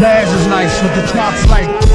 Bass is nice with the chops like